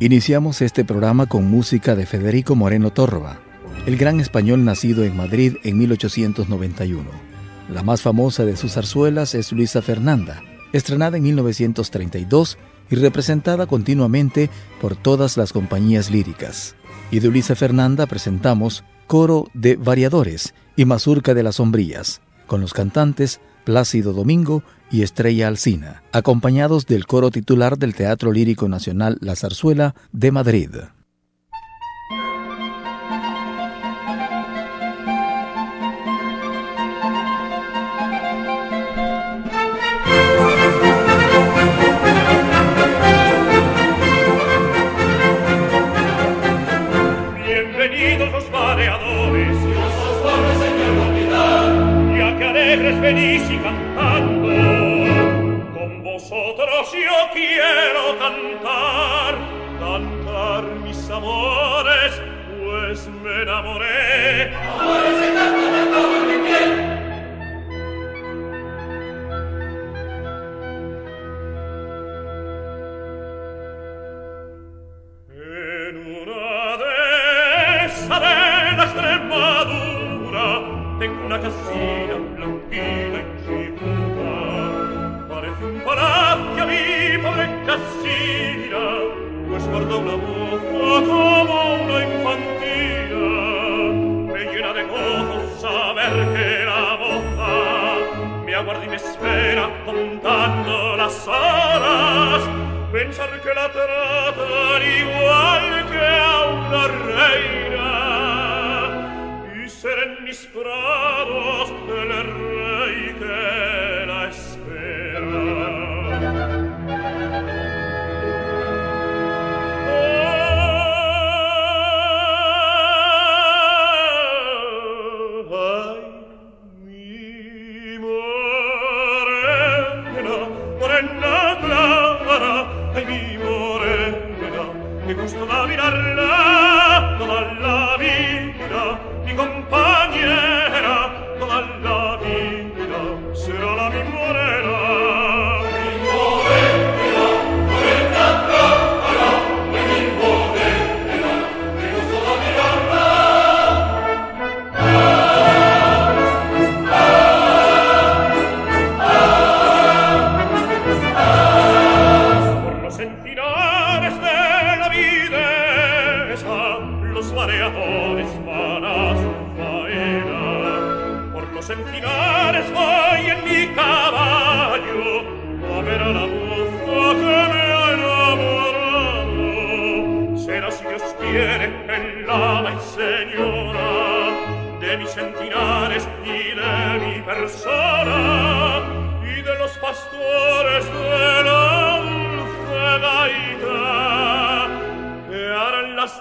Iniciamos este programa con música de Federico Moreno Torroba, el gran español nacido en Madrid en 1891. La más famosa de sus zarzuelas es Luisa Fernanda, estrenada en 1932 y representada continuamente por todas las compañías líricas. Y de Luisa Fernanda presentamos Coro de Variadores y Mazurca de las Sombrías, con los cantantes Plácido Domingo y Estrella Alcina, acompañados del coro titular del Teatro Lírico Nacional La Zarzuela de Madrid.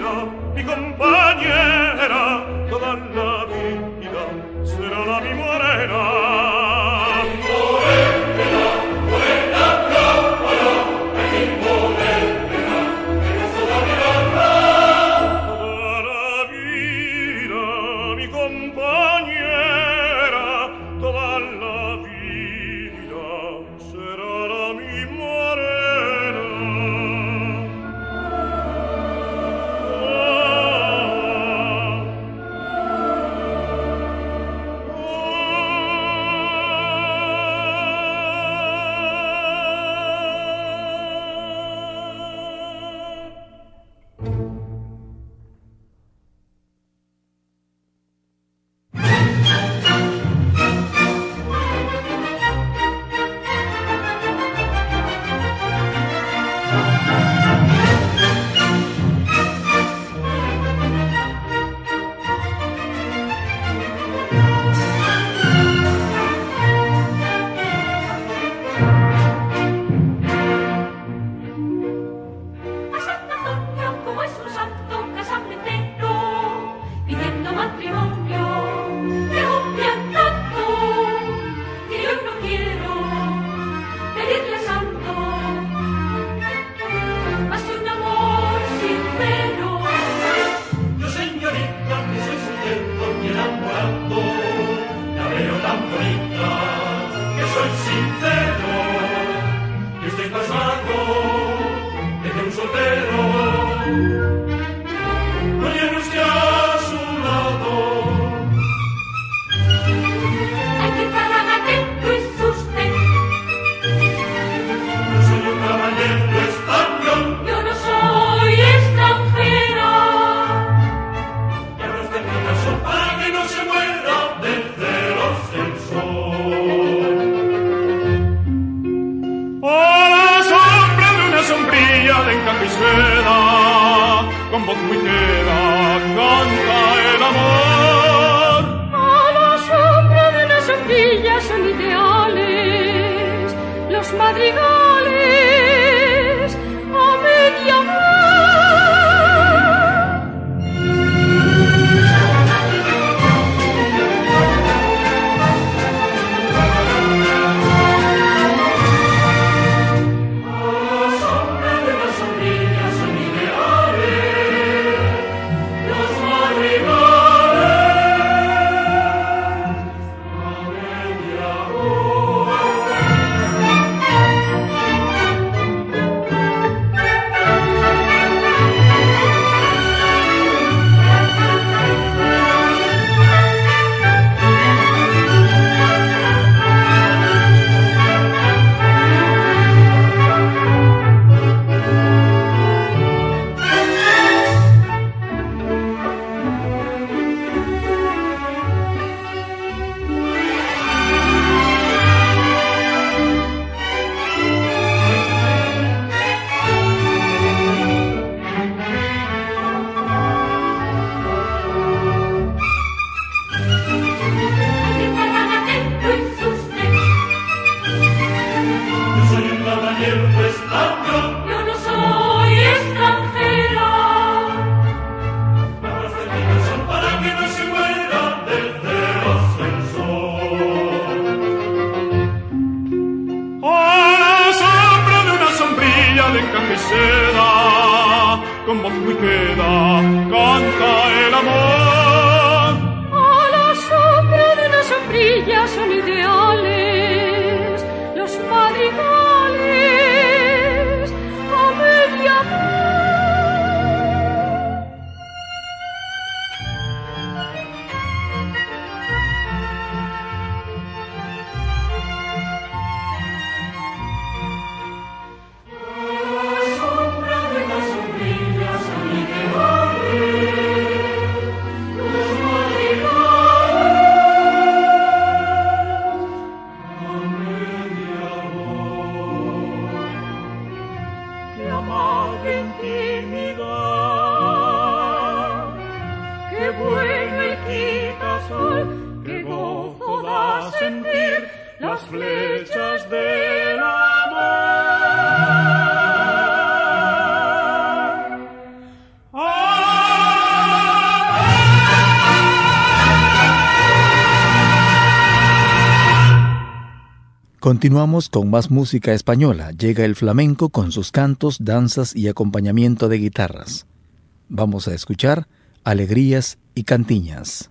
guida mi compagnerà dalla vita sarà la mi morena. Deutsch sind madrigales. Continuamos con más música española. Llega el flamenco con sus cantos, danzas y acompañamiento de guitarras. Vamos a escuchar Alegrías y Cantiñas.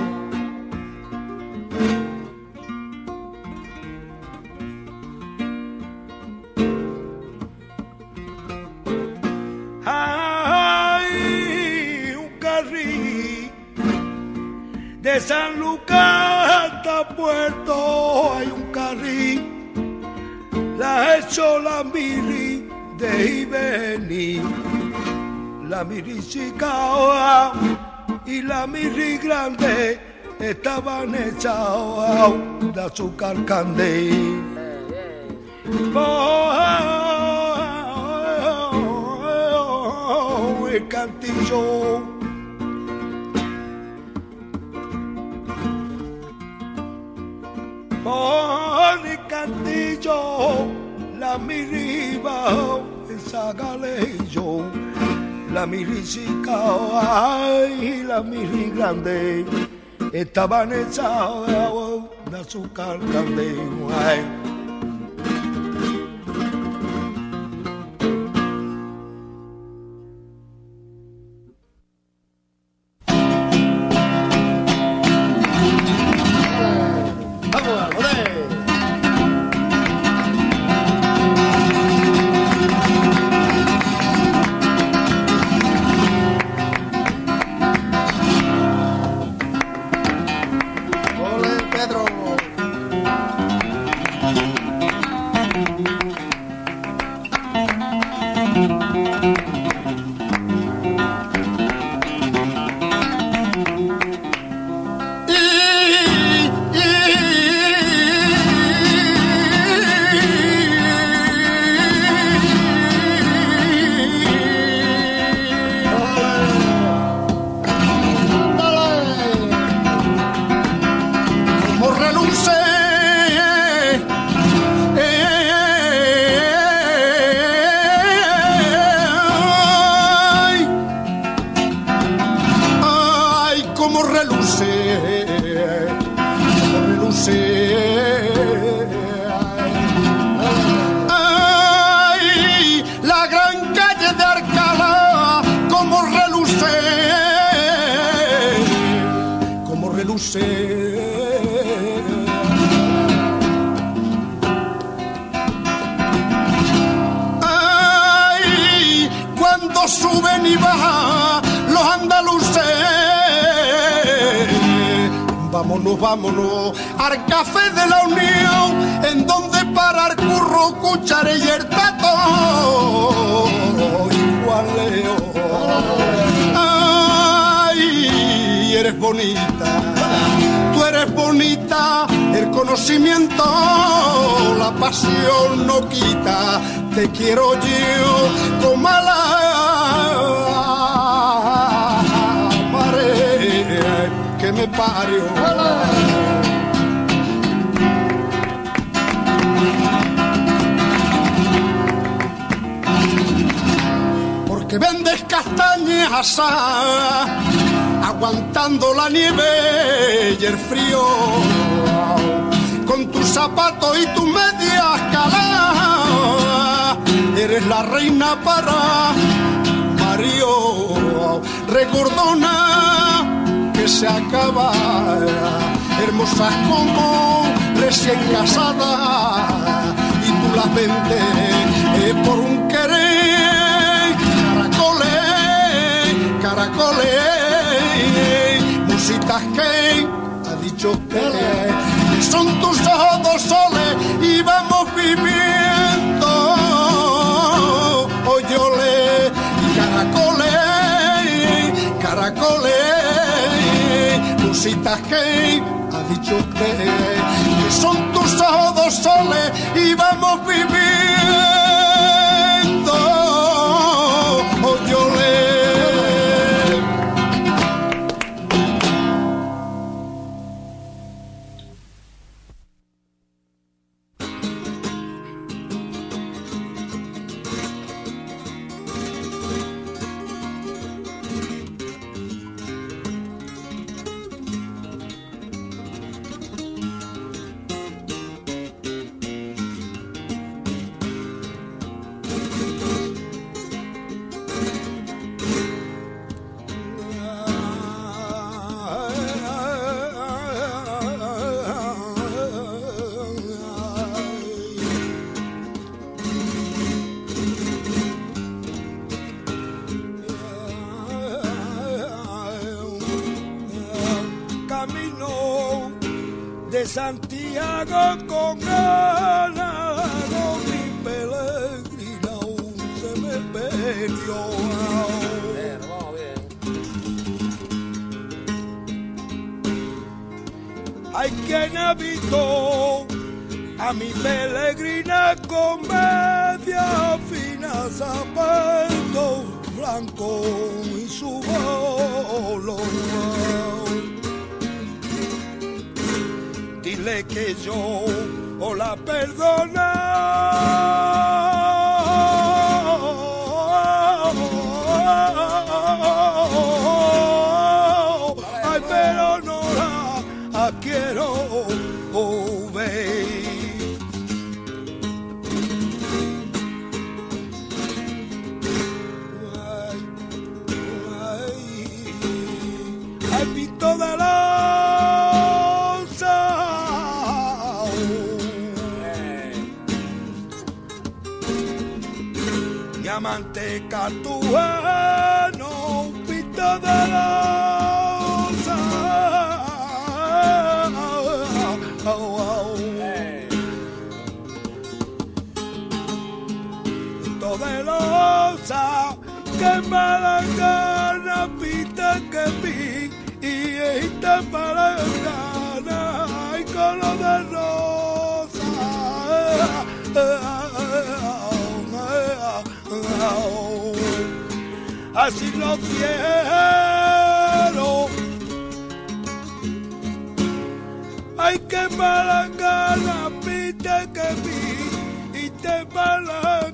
de San Lucas hasta Puerto hay un carril, la hecho la miri de Ibeni, la miri chica y la miri grande estaban hechas de azúcar. Oh, el cantillo Por el cantillo, la miriba, esa yo, la miricica, ay, la miri grande, estaban hechas de azúcar grande, ay. Vámonos, vámonos al café de la unión, en donde parar curro, cuchara y el tato. Leo. Ay, eres bonita, tú eres bonita, el conocimiento, la pasión no quita, te quiero yo como la parió. Porque vendes castañas aguantando la nieve y el frío, con tus zapatos y tus medias caladas, eres la reina para parió, recordona que se acaba, hermosas como recién casadas, y tú las vendes eh, por un querer, caracoles, caracoles, musitas que ha dicho que son tus ojos soles y vamos viviendo musitas que ha dicho usted que son tus ojos soles y vamos Santiago con ganas, mi peregrina se me perdió. Hay quien habitó a mi peregrina con media fina zapato blanco y su bolo dile que yo o la perdona. Ay, pero no la quiero manteca tu no pita de la de losa que mala gana pita que pi y esta mala así lo quiero. Hay que mala gana, pite que vi, y te mala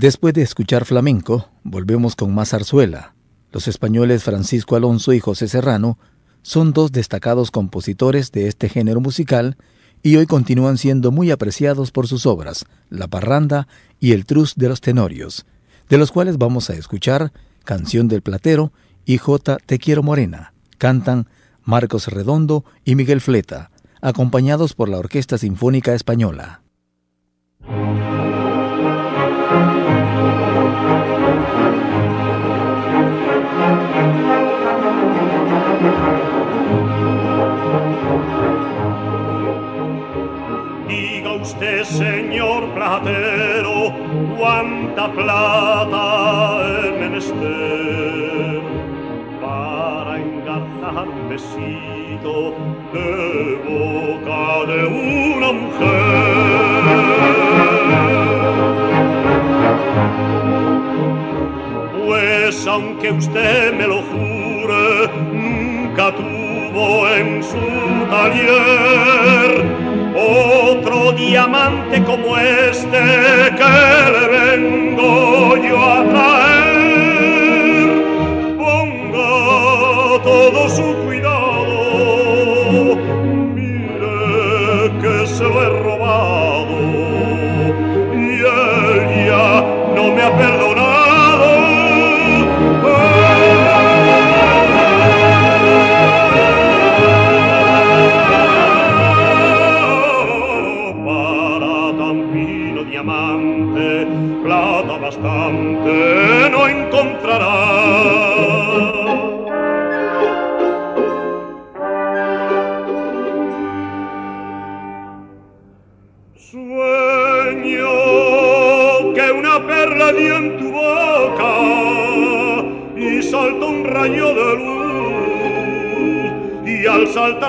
Después de escuchar flamenco, volvemos con más zarzuela. Los españoles Francisco Alonso y José Serrano son dos destacados compositores de este género musical y hoy continúan siendo muy apreciados por sus obras, La Parranda y El Trus de los Tenorios, de los cuales vamos a escuchar Canción del Platero y J. Te Quiero Morena. Cantan Marcos Redondo y Miguel Fleta, acompañados por la Orquesta Sinfónica Española. Señor platero, cuánta plata he menester para engarzar besito de boca de una mujer. Pues aunque usted me lo jure, nunca tuvo en su taller otro diamante como este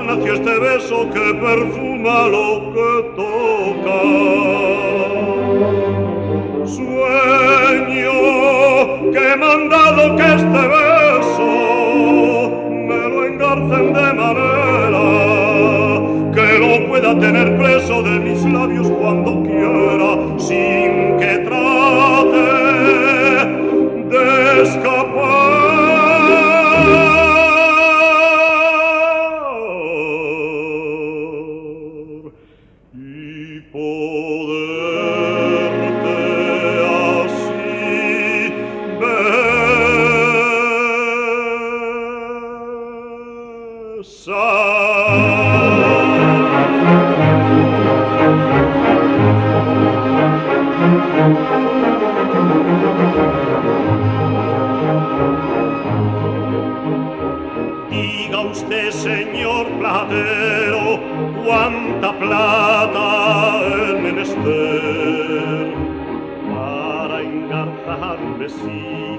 nació este beso que perfuma lo que toca. Sueño que he mandado que este beso me lo engarcen de manera que lo pueda tener preso de mis labios cuando quiera sin Señor platero, cuánta plata el menester para engarzar vestido.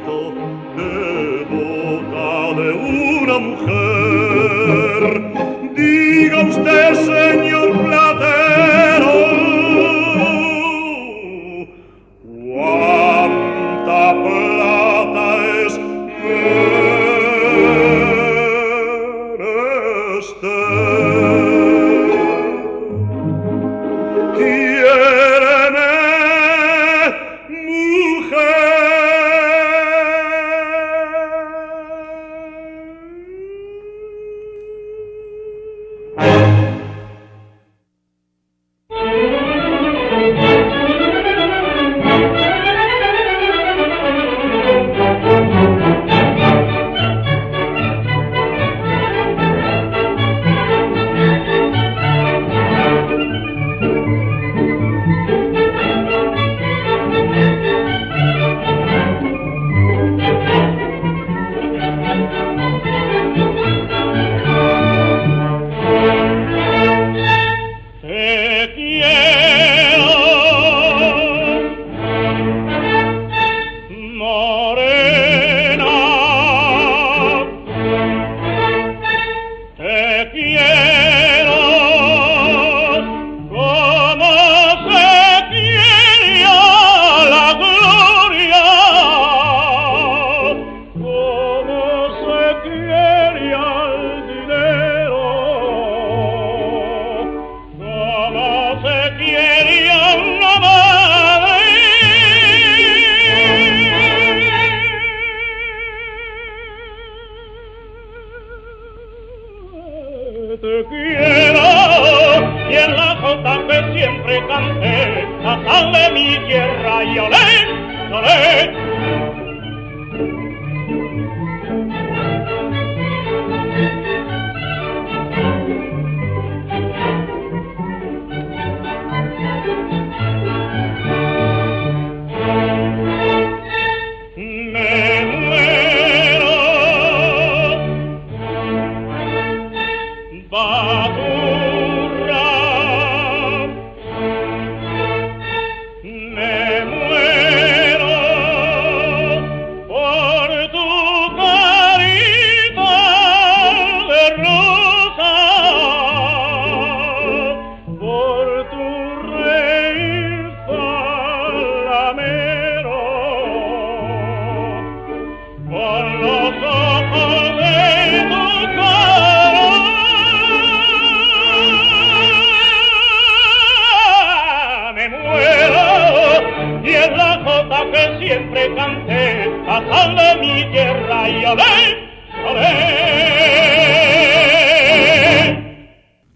siempre canté, la sal de mi tierra y a ver,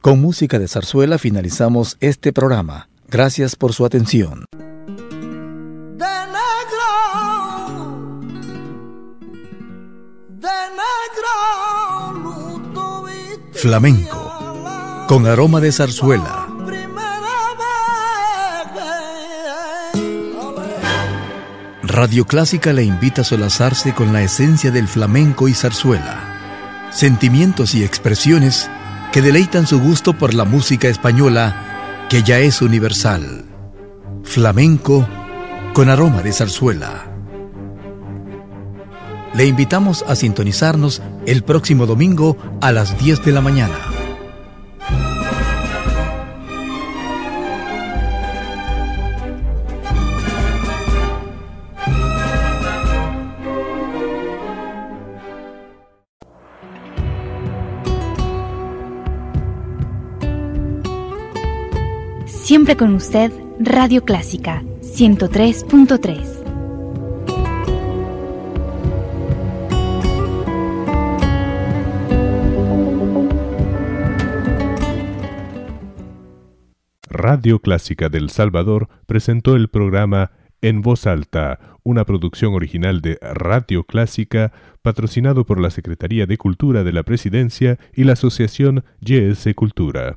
Con música de zarzuela finalizamos este programa. Gracias por su atención. De Negro. De Negroit. Flamenco, con aroma de zarzuela Radio Clásica le invita a solazarse con la esencia del flamenco y zarzuela. Sentimientos y expresiones que deleitan su gusto por la música española, que ya es universal. Flamenco con aroma de zarzuela. Le invitamos a sintonizarnos el próximo domingo a las 10 de la mañana. Siempre con usted, Radio Clásica 103.3. Radio Clásica del Salvador presentó el programa En Voz Alta, una producción original de Radio Clásica, patrocinado por la Secretaría de Cultura de la Presidencia y la Asociación YS Cultura.